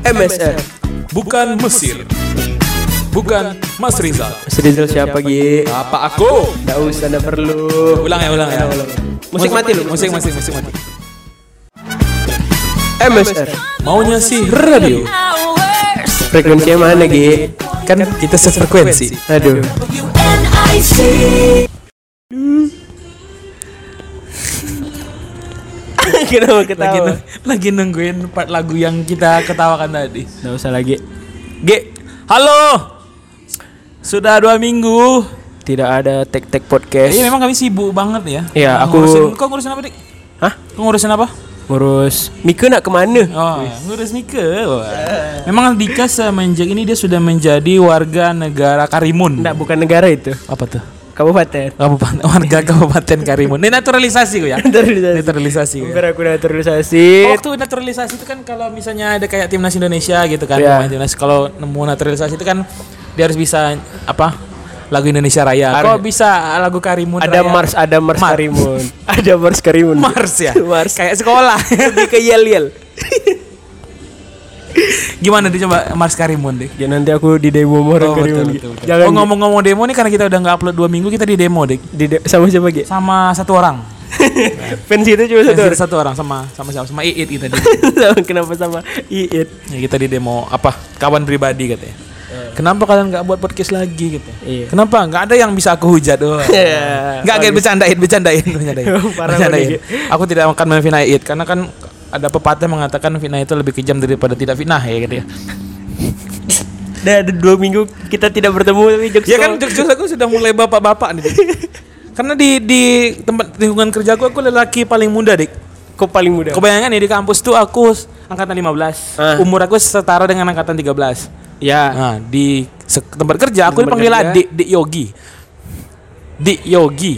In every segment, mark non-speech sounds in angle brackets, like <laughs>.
MSR. Bukan Mesir. Bukan Mas Rizal. Mas Rizal siapa Gi? Apa aku? Nggak usah, nggak perlu. Ulang ya, ulang ya. Musik mati lu. Musik, musik, musik mati. MSR. Maunya sih radio. Frekuensinya mana Gi? Kan kita sefrekuensi. Aduh. Kenapa Lagi, ketawa? nung- lagi nungguin part lagu yang kita ketawakan tadi. Nggak usah lagi. G, halo. Sudah dua minggu. Tidak ada tek-tek podcast. Iya memang kami sibuk banget ya. Iya, aku- Ngurusin, kau ngurusin apa dik? Hah? Kau ngurusin apa? Ngurus Mika nak ke mana? Oh, ngurus Mika. Memang Dika semenjak ini dia sudah menjadi warga negara Karimun. Enggak, bukan negara itu. Apa tuh? Kabupaten. Kabupaten warga Kabupaten Karimun. Ini naturalisasi kok ya. Naturalisasi. Naturalisasi. ya. Biar aku naturalisasi. Waktu naturalisasi itu kan kalau misalnya ada kayak timnas Indonesia gitu kan, Iya. pemain timnas kalau nemu naturalisasi itu kan dia harus bisa apa? Lagu Indonesia Raya. Harus. Kok bisa lagu Karimun ada Raya? Mars, ada Mars Mar- Karimun. <laughs> ada Mars Karimun. Mars ya. Mars. Kayak sekolah. <laughs> Lebih ke yel yel. <laughs> Gimana dia coba Mars Karimun deh? Ya nanti aku di demo orang Oh, Karimun. betul, betul, betul. Jangan oh ngomong-ngomong demo nih karena kita udah nggak upload dua minggu kita di demo deh di de- sama siapa Gi? sama satu orang <laughs> Fans itu cuma satu orang. satu orang sama sama siapa sama Iit kita di <laughs> Kenapa sama Iit? ya, kita di demo apa kawan pribadi katanya kenapa kalian nggak buat podcast lagi gitu Iya. kenapa nggak ada yang bisa aku hujat doang <laughs> Iya. nggak kayak bercandain bercandain bercandain bercandain aku tidak akan menfitnah Iit karena kan ada pepatah mengatakan fitnah itu lebih kejam daripada tidak fitnah ya gitu ya <laughs> Udah ada dua minggu kita tidak bertemu tapi jokes Ya kan jokes aku sudah mulai bapak-bapak nih. <laughs> Karena di di tempat lingkungan kerjaku aku lelaki paling muda, Dik. kau paling muda. Kau bayangkan ya di kampus tuh aku angkatan 15. Ah. Umur aku setara dengan angkatan 13. Ya. Nah, di tempat kerja aku Tempat dipanggil kerja. Dik Dik Yogi. Dik Yogi.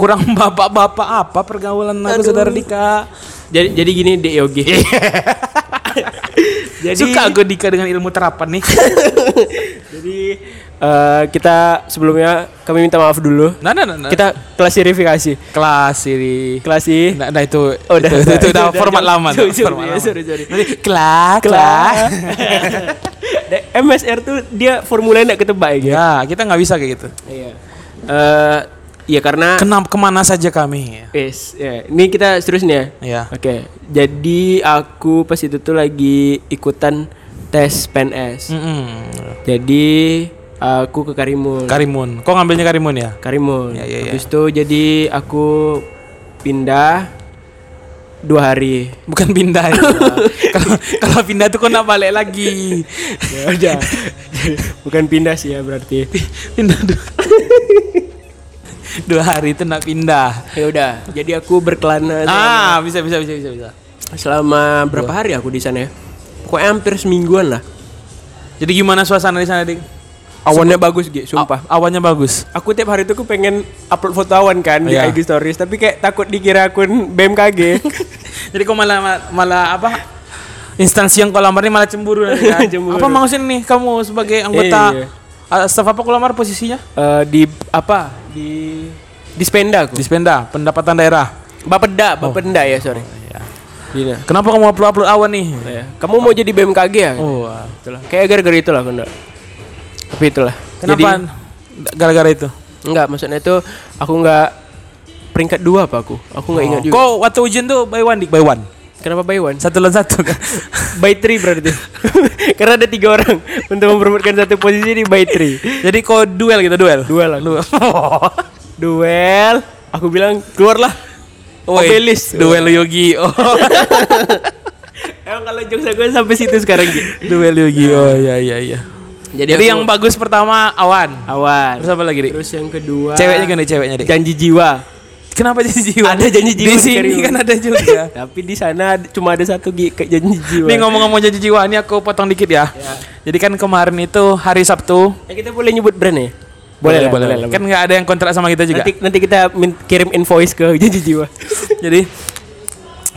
Kurang <laughs> bapak-bapak apa pergaulan aku saudara Dika. Jadi jadi gini Dek Yogi. <laughs> Jadi suka aku Dika dengan ilmu terapan nih. <laughs> Jadi eh, kita sebelumnya kami minta maaf dulu. Nah, nah, nah, nah. Kita klasifikasi. kelas ini Klasi. Nah, nah itu, Oh, udah, itu, itu, itu udah format lama tuh, format lama. sorry, sorry. Nanti kelas, MSR tuh dia formula enggak ketebak ya. Ya, kita nggak bisa kayak gitu. Iya. Eh ya karena Kenapa ke mana saja kami? Yes, ya. Ini kita serius nih ya. Ya. Oke. Jadi aku pas itu tuh lagi ikutan tes PNS. Mm-mm. Jadi aku ke Karimun. Karimun. Kok ngambilnya Karimun ya? Karimun. Ya, ya, ya. Habis itu jadi aku pindah dua hari. Bukan pindah. ya. <laughs> Kalau kalau pindah tuh kok nak balik lagi. ya udah. <laughs> Bukan pindah sih ya berarti. pindah dua. Dua hari itu nak pindah. Ya udah. Jadi aku berkelana selama, Ah, bisa bisa bisa bisa bisa. selama berapa hari aku di sana ya? Pokoknya hampir semingguan lah. Jadi gimana suasana di sana, Dik? Awannya bagus gitu, sumpah. A- awannya bagus. Aku tiap hari tuh aku pengen upload foto awan kan di Iya. IG stories, tapi kayak takut dikira akun BMKG. <laughs> Jadi kok malah malah apa? Instansi yang kau lamar ini malah cemburu nanti kan? <laughs> Cemburu. Apa maksudnya nih kamu sebagai anggota Iya. Uh, staf apa kau lamar posisinya? Eh, di apa? Di di Spenda aku. Dispenda, pendapatan daerah. Bapeda, Bapeda ya, sorry. Iya. Kenapa kamu upload upload awan nih? Ya. Kamu mau jadi BMKG ya? Oh, Itulah. Kayak gara-gara itulah aku enggak. Tapi itulah. kenapa? Gara-gara itu. enggak maksudnya itu aku enggak peringkat dua apa aku? Aku enggak ingat juga. Kok waktu ujian tuh by one dik by one. Kenapa by one? Satu lawan satu <laughs> kan. by three berarti. <laughs> Karena ada tiga orang untuk memperebutkan satu posisi di by three. Jadi kau duel gitu duel. Duel aku. Duel. <laughs> Duel. Aku bilang keluarlah. Woi, Obelis. Duel Yogi. Oh. Emang kalau jokes aku sampai situ sekarang gitu. duel Yogi. Oh iya iya iya. Jadi, Jadi yang bagus pertama awan. awan. Terus apa lagi dik? Terus yang kedua Ceweknya gimana ceweknya dik? janji jiwa. Kenapa janji jiwa? Ada janji jiwa Di sini kan ada juga. <laughs> Tapi di sana cuma ada satu janji jiwa. Nih ngomong-ngomong janji jiwa, ini aku potong dikit ya. Jadi kan kemarin itu hari Sabtu. Ya, kita boleh nyebut brand ya? Boleh, lah, boleh. lah, Kan nggak ada yang kontrak sama kita juga. Nanti nanti kita kirim invoice ke janji jiwa. <laughs> Jadi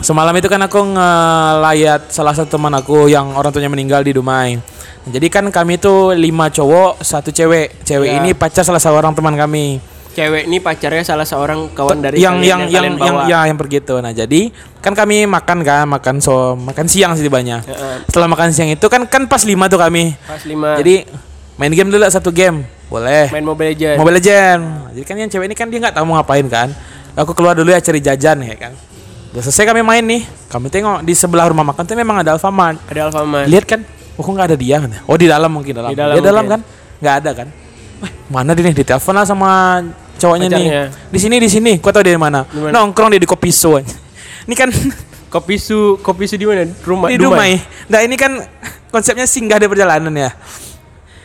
semalam itu kan aku ngelayat salah satu teman aku yang orang tuanya meninggal di Dumai. Jadi kan kami itu lima cowok, satu cewek. Cewek Ya. ini pacar salah seorang teman kami. Cewek ini pacarnya salah seorang kawan dari yang kalian yang yang yang bawa. ya yang begitu. Nah, jadi kan kami makan kan, makan so makan siang sih banyak. Heeh. Setelah makan siang itu kan kan pas lima tuh kami. pas lima Jadi main game dulu lah, satu game. Boleh. main Mobile Legends Mobile Legend. Jadi kan yang cewek ini kan dia nggak tahu mau ngapain kan. Aku keluar dulu ya cari jajan ya kan. Udah selesai kami main nih. Kami tengok di sebelah rumah makan tuh memang ada Alfamart. ada Alfamart Lihat kan, oh kok nggak ada dia? Oh di dalam mungkin dalam. Di dalam dia dalam kan? Nggak ada kan? Wah, mana dia nih? Ditelepon lah sama cowoknya nih. Pacarnya. Di sini di sini. Kau tahu dia di mana? Di mana? Nongkrong dia di kopi so. Ini kan kopi su kopi su di mana rumah di Dumai. Dumai. Nah ini kan konsepnya singgah di perjalanan ya.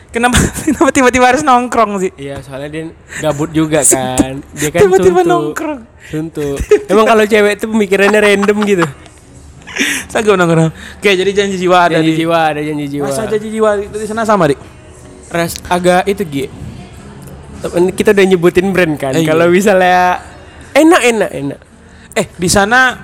Kenapa <laughs> kenapa tiba-tiba harus nongkrong sih? Iya, soalnya dia gabut juga <laughs> kan. Dia kan Tiba-tiba nongkrong. Suntuk. Emang kalau cewek itu pemikirannya random gitu. <laughs> Sagu nongkrong. Oke, jadi janji jiwa ada Janji di jiwa, ada janji jiwa. Masa janji jiwa di sana sama, Dik? Ras agak itu Gi. Kita udah nyebutin brand kan. Eh, iya. Kalau misalnya enak enak enak. Eh, di sana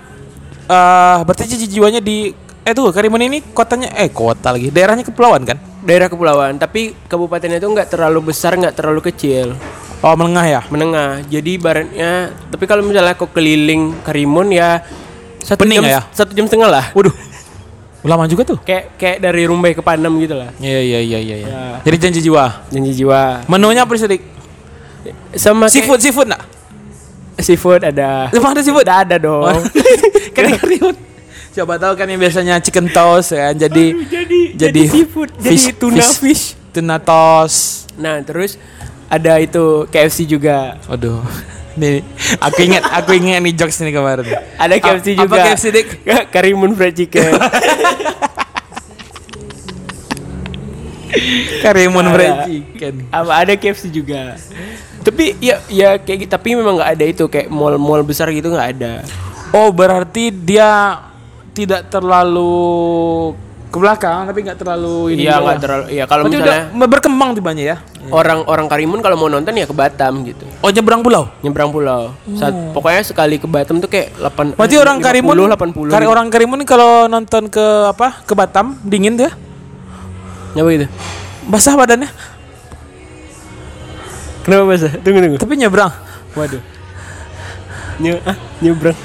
eh berarti jiwanya di eh tuh Karimun ini kotanya eh kota lagi. Daerahnya kepulauan kan? Daerah kepulauan, tapi kabupatennya itu nggak terlalu besar, nggak terlalu kecil, Oh, menengah ya. menengah. Jadi ibaratnya, tapi kalau misalnya kau keliling Karimun ya satu Pening jam, ya? satu jam setengah lah. Waduh. Lama juga tuh. Kayak kayak dari Rumbai ke Panam gitu lah. Iya iya iya iya. iya. Ya. Jadi janji jiwa. Janji jiwa. Menunya apa sih, Sama kayak- Seafood, seafood enggak? seafood ada. Emang ada seafood? Ada, ada dong. <laughs> kan di Karimun. Coba tahu kan yang biasanya chicken toast ya, jadi jadi jadi seafood, jadi tuna fish. tuna toast. Nah, terus ada itu KFC juga. Aduh. <laughs> Nih, aku ingat, aku ingat nih jokes ini kemarin. Ada KFC Apa juga. KFC, Dik? <laughs> Karimun Fried Chicken. Karimun fried chicken. Apa ada KFC juga. Tapi ya ya kayak gitu, tapi memang nggak ada itu kayak mall-mall besar gitu nggak ada. Oh, berarti dia tidak terlalu ke belakang tapi nggak terlalu ini. Iya nggak ya? terlalu. Ya kalau misalnya udah berkembang tibanya ya. orang-orang Karimun kalau mau nonton ya ke Batam gitu. Oh, nyebrang pulau. Nyebrang pulau. Saat, pokoknya sekali ke Batam tuh kayak 8 Berarti orang Karimun 80 Kari orang Karimun kalau nonton ke apa? Ke Batam dingin tuh ya. Apa gitu? Basah badannya. Kenapa bahasa? Tunggu tunggu. Tapi nyebrang. Waduh. Nye, ah, nyebrang.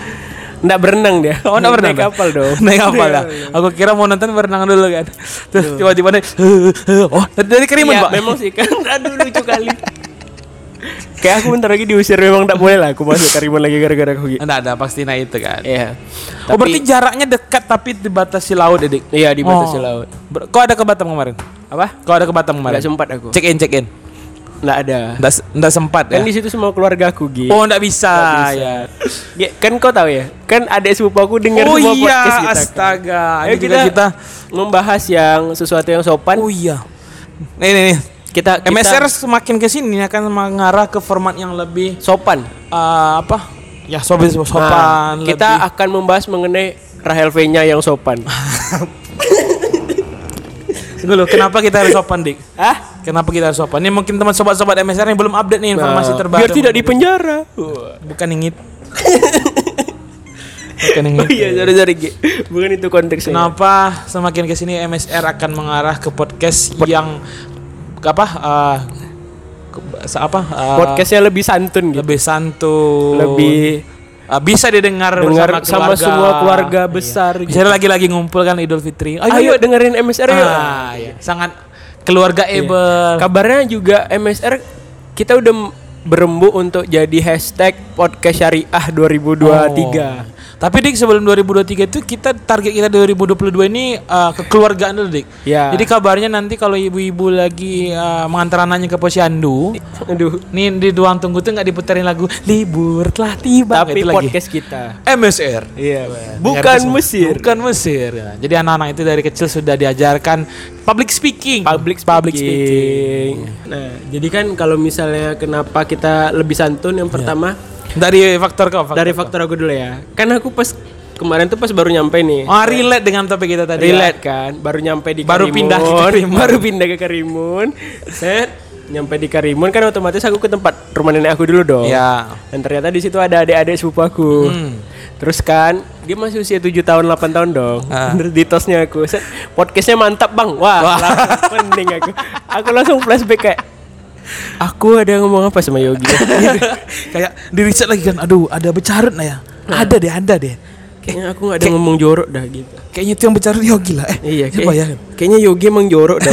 Nggak berenang dia. Oh, enggak berenang. Naik kapal dong. <laughs> Naik kapal ya. Iya. Aku kira mau nonton berenang dulu kan. Terus tiba-tiba dia, oh dari, Karimun, Iya, Pak. memang sih <laughs> kan. Aduh lucu kali. Kayak aku bentar lagi diusir memang tak boleh lah aku masuk Karimun lagi gara-gara aku. Enggak ada pasti nah itu kan. Iya. Oh, berarti jaraknya dekat tapi dibatasi laut, Edik. iya di batas Oh. laut. Ber- Kau ada ke Batam kemarin? Apa? Kau ada ke Batam kemarin? Enggak sempat aku. Check in, check in. Enggak ada. Enggak enggak sempat ya. Kan di situ semua keluarga aku gitu. Oh, enggak bisa, Nggak bisa. ya. Ya, kan kau tahu ya? Kan adik sepupu aku dengar Oh semua iya, podcast kita. kan. astaga. Ayo Ini juga kita, membahas yang sesuatu yang sopan. Oh iya. Nih nih nih. Kita, kita MSR semakin ke sini akan mengarah ke format yang lebih sopan. eh, apa? Ya sobat Nah, sopan. kita lebih- akan membahas mengenai Rahel V-nya yang sopan. <laughs> Tunggu loh, kenapa kita harus sopan, Dik? Hah? Kenapa kita harus sopan? Ini mungkin teman sobat-sobat MSR yang belum update nih informasi Nah, terbaru. Biar tidak di penjara. Bukan ingit. <laughs> Bukan ingit. Oh iya, sorry sorry Gi. Bukan itu konteksnya. Kenapa semakin ke sini MSR akan mengarah ke podcast yang apa? ke- se- apa? eh, Podcastnya lebih santun gitu. lebih santun. Lebih eh, bisa didengar dengar bersama sama keluarga. semua keluarga besar. Iya. gitu. Misalnya lagi-lagi ngumpul kan Idul Fitri. Ayo, dengerin MSR yuk. Ah, iya. Sangat keluarga Iya. able. Kabarnya juga MSR kita udah berembuk untuk jadi hashtag podcast syariah 2023. Oh. Tapi Dik sebelum 2023 itu kita target kita 2022 ini uh, kekeluargaan dulu Dik. Ya. Jadi kabarnya nanti kalau ibu-ibu lagi uh, mengantar anaknya ke posyandu, Aduh. nih di ruang tunggu tuh nggak diputerin lagu libur telah tiba Tapi Itu podcast kita. MSR. Iya, bukan. Mesir. Bukan Mesir. Ya. Jadi anak-anak itu dari kecil sudah diajarkan public speaking. Public speaking. Public speaking. Nah, jadi kan kalau misalnya kenapa kita lebih santun yang pertama Dari faktor kau. Faktor dari faktor aku dulu ya. Kan aku pas kemarin tuh pas baru nyampe nih. Oh, relate dengan topik kita tadi. ya. Relate kan, baru nyampe di Baru Karimun, pindah ke Karimun. baru pindah ke Karimun. Set, nyampe di Karimun kan otomatis aku ke tempat rumah nenek aku dulu dong. Ya. Dan ternyata di situ ada adik-adik sepupu aku. Hmm. Terus kan dia masih usia 7 tahun 8 tahun dong. Ah. <laughs> Di tosnya aku, set, podcastnya mantap bang. Wah, langsung pening aku. Aku langsung flashback kayak Aku ada ngomong apa sama Yogi? <laughs> kayak di riset lagi kan aduh ada becarut nah ya ada deh ada deh Kayaknya aku gak ada ngomong jorok dah gitu. kayaknya itu yang becarut Yogi lah eh Iya, coba kayak- ya Kayaknya Yogi emang jorok dah.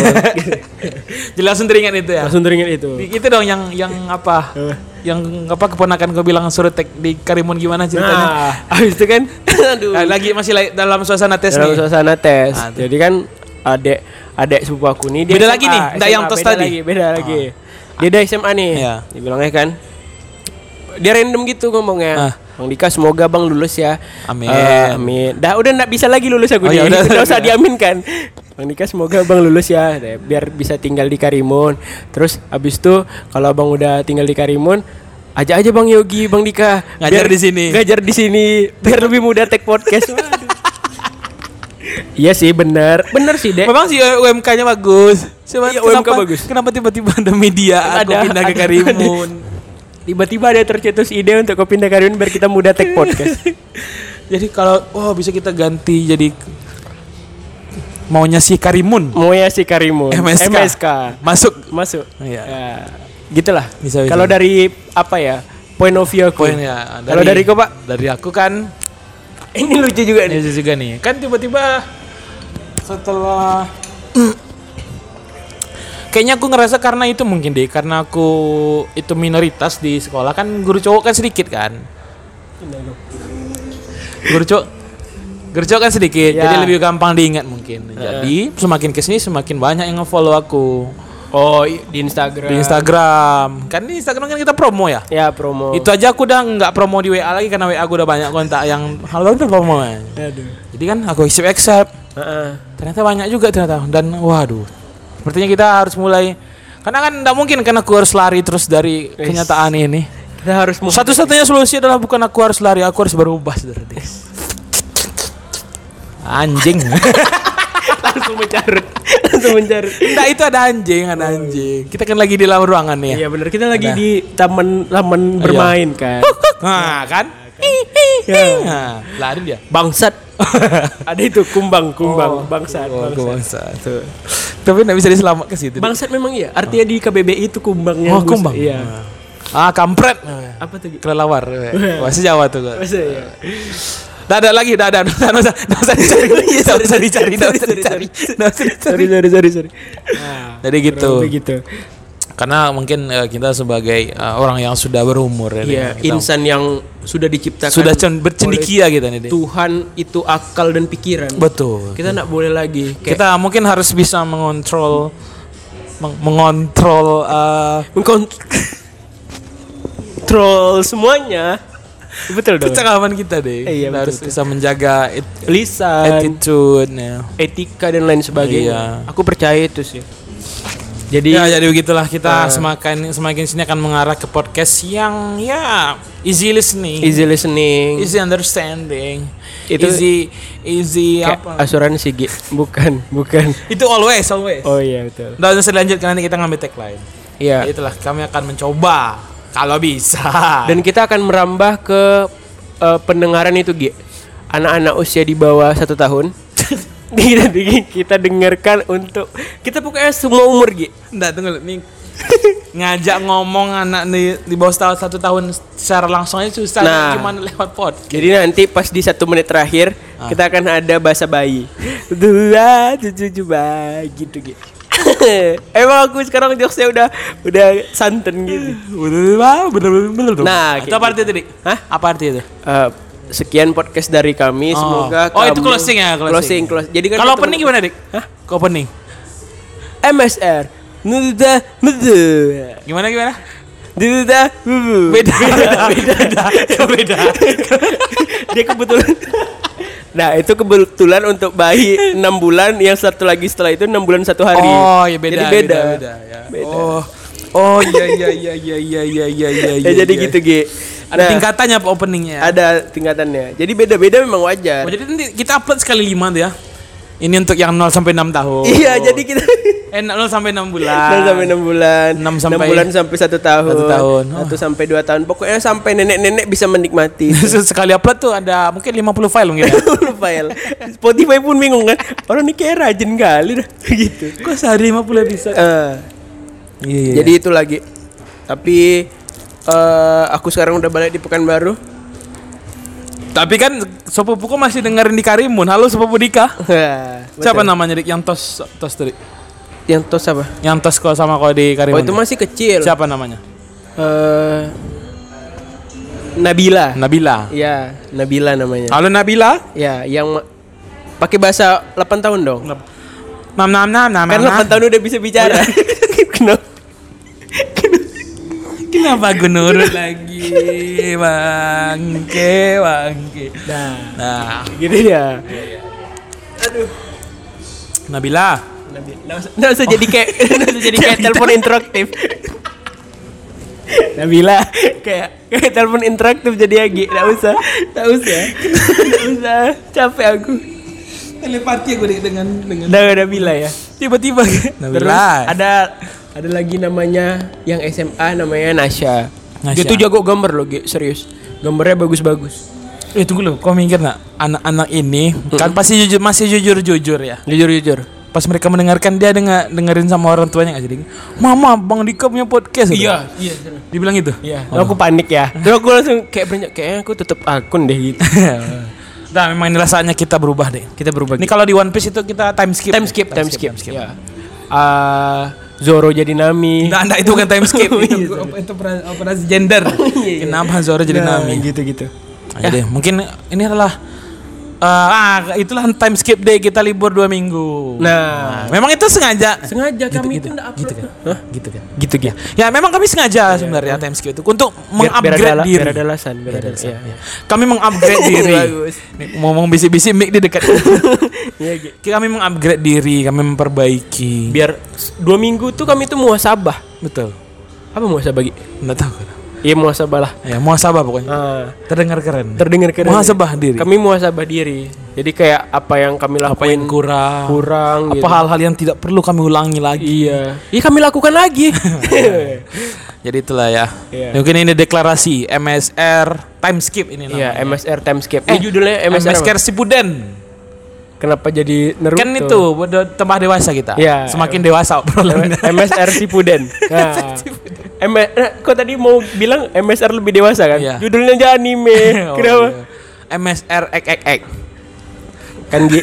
<laughs> jadi langsung teringat itu ya Langsung teringat itu. Di- itu dong yang yang apa yang apa keponakan gue bilang suruh tek di Karimun gimana ceritanya Nah, habis itu kan <laughs> aduh. Nah, lagi masih lagi dalam suasana tes dalam nih suasana tes. Ah, tuh. Jadi kan adek adek sepupu aku nih Beda SMA, lagi nih, nggak yang tos tadi? Lagi, beda lagi. Dia dari SMA nih. Iya. Dia bilangnya kan dia random gitu ngomongnya. Ah. Bang Dika semoga Bang lulus ya. Amin. Eh, amin. Dah udah nggak bisa lagi lulus aku Oh, nih. ya udah. <laughs> Udah usah diaminkan. Bang Dika semoga Bang lulus ya biar bisa tinggal di Karimun. Terus abis itu kalau Bang udah tinggal di Karimun ajak aja Bang Yogi, Bang Dika Ngajar di sini. Ngajar di sini biar lebih mudah take podcast. Waduh. <laughs> Iya sih bener Bener sih dek Memang sih UMK-nya bagus. Cuma Iya, kenapa, UMK bagus. Kenapa tiba-tiba ada media aku Ada- pindah ke ada- Karimun? Tiba-tiba ada tercetus ide untuk kau pindah Karimun biar kita mudah take podcast <laughs> jadi kalau wah bisa kita ganti jadi maunya si Karimun. Mau ya si Karimun MSK. MSK Masuk. Masuk Iya. ya, Gitulah Bisa, bisa. Kalau dari apa ya Point of view aku ya. Kalau dari kau pak Dari aku kan Ini lucu juga nih ini juga nih. Kan tiba-tiba setelah Kayaknya aku ngerasa karena itu mungkin deh karena aku itu minoritas di sekolah kan guru cowok kan sedikit kan. Guru cowok Guru cowok kan sedikit, Ya. jadi lebih gampang diingat mungkin. Jadi semakin ke sini semakin banyak yang nge-follow aku Oh di Instagram di Instagram. Kan di Instagram kan kita promo ya. Ya promo Itu aja aku udah nggak promo di WA lagi karena WA aku udah banyak kontak yang halo itu promo. ya. Aduh Jadi kan aku accept accept. Heeh. Ternyata banyak juga ternyata dan waduh. Sepertinya kita harus mulai karena kan tidak mungkin kan aku harus lari terus dari kenyataan ini. Kita harus Satu-satunya solusi adalah bukan aku harus lari, aku harus berubah sebenarnya. <laughs> Anjing. <laughs> langsung mencarut <laughs> Langsung mencarut Enggak itu ada anjing, ada anjing. Kita kan lagi di dalam ruangan ya. Iya bener kita lagi Ada. di taman taman bermain kan <laughs> Nah, kan? Ya. Nah, lari dia. Bangsat <laughs> Ada itu kumbang kumbang bangsat Oh, bangsat. bangsa. Tapi enggak bisa diselamat ke situ. Bangsat memang iya. Artinya di KBBI itu kumbangnya. Oh, kumbang. Iya. Ah, kampret. Apa tuh? Kelelawar. Bahasa Jawa tuh. Kak. Masa ya? Nggak ada lagi, nggak ada, nggak usah, nggak usah, dicari, <laughs> nggak usah dicari, nggak usah dicari, nggak usah dicari. Sorry sorry sorry sorry. Nah, Jadi gitu. begitu. Karena mungkin eh, kita sebagai eh, orang yang sudah berumur ya, Iya, kita insan yang sudah diciptakan sudah cen- bercendikia gitu nih. Tuhan itu akal dan pikiran. Betul. Kita nggak boleh lagi kayak Kita mungkin harus bisa mengontrol, meng- mengontrol. eh, mengkontrol <laughs> semuanya. <laughs> Betul dong. percakapan kita deh. Eh, iya, kita betul, harus betul. bisa menjaga it- Lisan, attitude ya. etika dan lain sebagainya. Iya. Aku percaya itu sih. Jadi Ya jadi begitulah kita Eh. semakin semakin sini akan mengarah ke podcast yang ya easy listening, easy listening. easy understanding, Itu- easy easy apa? asuransi. Bukan, <laughs> bukan. Itu always always. Oh iya betul. Usah dilanjutkan nanti kita ngambil tagline. Iya. Itulah kami akan mencoba kalau bisa. Dan kita akan merambah ke eh, pendengaran itu Gi. Anak-anak usia di bawah satu tahun. <laughs> kita, kita dengarkan untuk kita pokoknya semua umur Gi. Enggak tunggu nih. ngajak ngomong anak di, di bawah setahun satu tahun secara langsung aja susah Nah. gimana lewat pod. Jadi nanti pas di satu menit terakhir Ah. kita akan ada bahasa bayi. <laughs> Dua tujuh coba gitu gitu. <laughs> Emang aku sekarang jokesnya udah udah santen gitu. Bener bener bener bener. Nah, itu apa artinya tadi? Hah? Apa artinya itu? Eh, sekian podcast dari kami. Oh. Semoga Oh, itu kamu- closing ya, closing. Closing, closing. Jadi kan Kalau opening gimana, Dik? Hah? Ke opening. MSR. Nuda nuda. Gimana gimana? Nuda <laughs> beda, beda, beda. <laughs> beda. Dia kebetulan Nah itu kebetulan untuk bayi 6 bulan yang satu lagi setelah itu 6 bulan satu hari. Oh ya beda. Jadi beda. beda, beda, ya. beda. Oh oh iya iya iya iya iya iya iya. Ya, ya, jadi ya. gitu G. Ada nah, tingkatannya openingnya? Ada tingkatannya. Jadi beda-beda memang wajar. Oh, jadi nanti kita upload sekali lima tuh ya? Ini untuk yang 0 sampai 6 tahun. Iya jadi kita <laughs> Eh 0 sampai 6 bulan. 6 sampai 6 bulan 6 sampai- bulan sampai 1 tahun Satu tahun. Oh. 1 sampai 2 tahun Pokoknya sampai nenek-nenek bisa menikmati <laughs> Sekali upload tuh ada mungkin 50 file mungkin ya. <laughs> file Spotify pun bingung kan Orang ini kayak rajin kali dah Gitu Kok sehari 50 bisa? Eh, Iya, iya. Jadi itu lagi. Tapi eh aku sekarang udah balik di Pekanbaru. Tapi kan sepupuku masih dengerin di Karimun. Halo sepupu Dika. <laughs> Siapa namanya Dik? Yang tos tos tadi. Yang tos apa? Yang tos kau sama kau di Oh Karimun. itu masih kecil. Siapa namanya? Eh Nabila. Nabila. Iya, Nabila namanya. Halo Nabila. Ya, yang pakai bahasa 8 tahun dong. Nam nam nam nam. Kan nam, 8 tahun udah bisa bicara. <laughs> <laughs> Kenapa? Kenapa gue nurut lagi? Bangke, bangke. Nah, Nah, gitu ya. Nabila. Nabila. Nggak usah, nggak usah jadi kayak <laughs> nggak usah jadi kayak telepon interaktif. Nabila kayak kayak telepon interaktif jadi Agi. Nggak usah, nggak usah, nggak usah. Capek aku. Telepati gue dengan dengan Udah Nabila ya. tiba-tiba Terus ada ada lagi namanya yang SMA namanya Nasya. Nasya. Dia tuh jago gambar loh, serius. Gambarnya bagus-bagus. Eh tunggu lu, kau mikir nak anak-anak ini kan pasti jujur masih jujur-jujur ya. Jujur-jujur. Pas mereka mendengarkan dia dengar dengerin sama orang tuanya nggak jadi. Mama, Bang Dika punya podcast. iya. Dibilang gitu. Iya. Aku panik ya. <laughs> Terus aku langsung kayak berenyak kayaknya aku tutup akun deh gitu. <laughs> Nah, memang ini rasanya kita berubah deh. Kita berubah. Ini kalau di One Piece itu kita time skip. time skip, time skip. Ya. Ah, Zoro jadi Nami. Nah, nah, itu bukan time skip. <laughs> itu, Iya, itu opera- operasi gender. Kenapa Zoro jadi Nah, Nami? gitu-gitu. Ayo deh, mungkin ini adalah eh, ah itulah time skip day kita libur dua minggu. Nah, memang itu sengaja. sengaja kami gitu, itu enggak gitu upload. kan. Hah? Gitu kan. Gitu gitu. Ya memang kami sengaja sebenarnya time skip itu untuk mengupgrade diri. biar ada alasan, biar ada alasan. Iya. Kami mengupgrade <laughs> diri. Bagus. Ngomong bisi-bisi mic di dekat. <laughs> Iya, gitu. kami mengupgrade diri, kami memperbaiki. Biar dua minggu tuh kami tuh muasabah. Betul. Apa muasabah? Enggak tahu kan. Iya muasabah lah. Ya, muhasabah pokoknya. Ah, Terdengar keren. terdengar keren. Muhasabah diri. Kami muasabah diri. Jadi kayak apa yang kami apa lakuin yang kurang? kurang Apa gitu. hal-hal yang tidak perlu kami ulangi lagi? Iya. Iya kami lakukan lagi. <laughs> Jadi itulah ya. Iya. Mungkin ini deklarasi MSR time skip ini Iya, namanya. MSR Timescape. Eh, Ini judulnya MSR. apa? MSR Sipuden. Kenapa jadi Naruto? Kan itu tambah dewasa kita. Iya. Semakin dewasa obrolannya. MSR Sipuden. <laughs> Nah. M eh, kok tadi mau bilang MSR lebih dewasa kan? Iya. Judulnya aja anime. <laughs> Oh, Kenapa? iya. MSR XXX. Kan Gi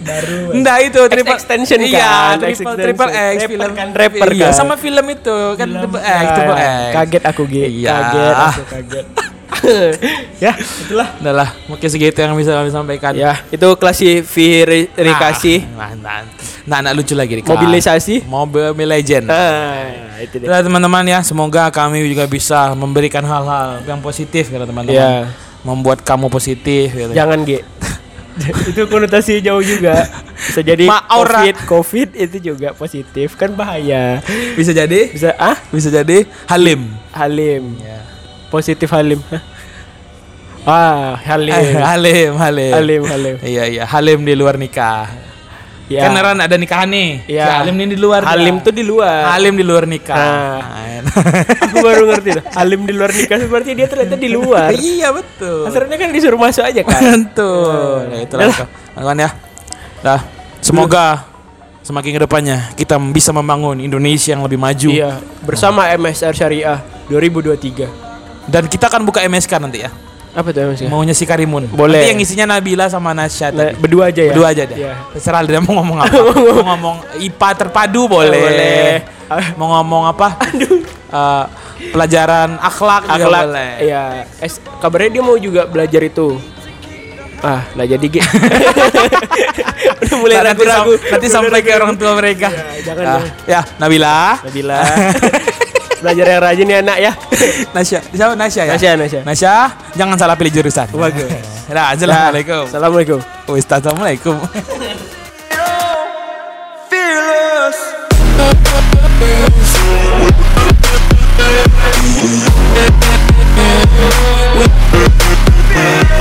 baru. Enggak itu X extension iya, kan, X triple, triple X film kan, rapper iya, kan. sama film itu kan triple X, triple X. Ah, Kaget aku Gi. Iya. Kaget aku <laughs> kaget. <laughs> ya, itulah. Udah lah, mungkin segitu yang bisa kami sampaikan. Ya, itu klasifikasi Nah, nah, nah, nah, lucu lagi nih. mobilisasi. Mobile Legend. Ah, itu deh. Udah teman-teman ya, semoga kami juga bisa memberikan hal-hal yang positif ya teman-teman. Iya. Membuat kamu positif gitu. Jangan G. <laughs> itu konotasi jauh juga. Bisa jadi Ma, aura. COVID, COVID itu juga positif kan bahaya. Bisa jadi? Bisa ah Bisa jadi Halim. Halim. Ya. Positif Halim. <laughs> Ah, Halim. Eh, Halim, Halim. Halim, Halim. Iya, iya, Halim di luar nikah. Ya. Kan Ran ada nikahan nih. Si Halim ini di luar. Halim tuh di luar. Halim di luar nikah. Ah. <laughs> Aku baru ngerti dah. <laughs> Halim di luar nikah berarti dia ternyata di luar. iya betul. Asalnya kan disuruh masuk aja kan. Betul. Ya, itulah kawan ya. Dah, semoga semakin ke depannya kita bisa membangun Indonesia yang lebih maju. Iya, bersama MSR Syariah 2023. Dan kita akan buka MSK nanti ya. Apa tuh MSR? Maunya si Karimun. Boleh. Nanti yang isinya Nabila sama Nasya tadi. berdua aja ya. Berdua aja deh. Iya. Terserah dia mau ngomong apa. <laughs> mau ngomong IPA terpadu boleh. Boleh. Mau ngomong apa? Eh, pelajaran akhlak, juga Akhlak. boleh. Iya. Es, kabarnya dia mau juga belajar itu. Ah, lah jadi G. <laughs> Udah mulai Nah, nanti, ragu-ragu. sam- nanti sampai ke orang tua mereka. Ya, jangan dong. ya, Nabila. Nabila. <laughs> Belajar yang rajin ya nak <laughs> ya. Nasya, siapa Nasya ya? Nasya, Nasya. Nasya, jangan salah pilih jurusan. Bagus. <laughs> Nah, assalamualaikum. Nah, assalamualaikum. Oh, Wis, assalamualaikum. Fearless. <laughs>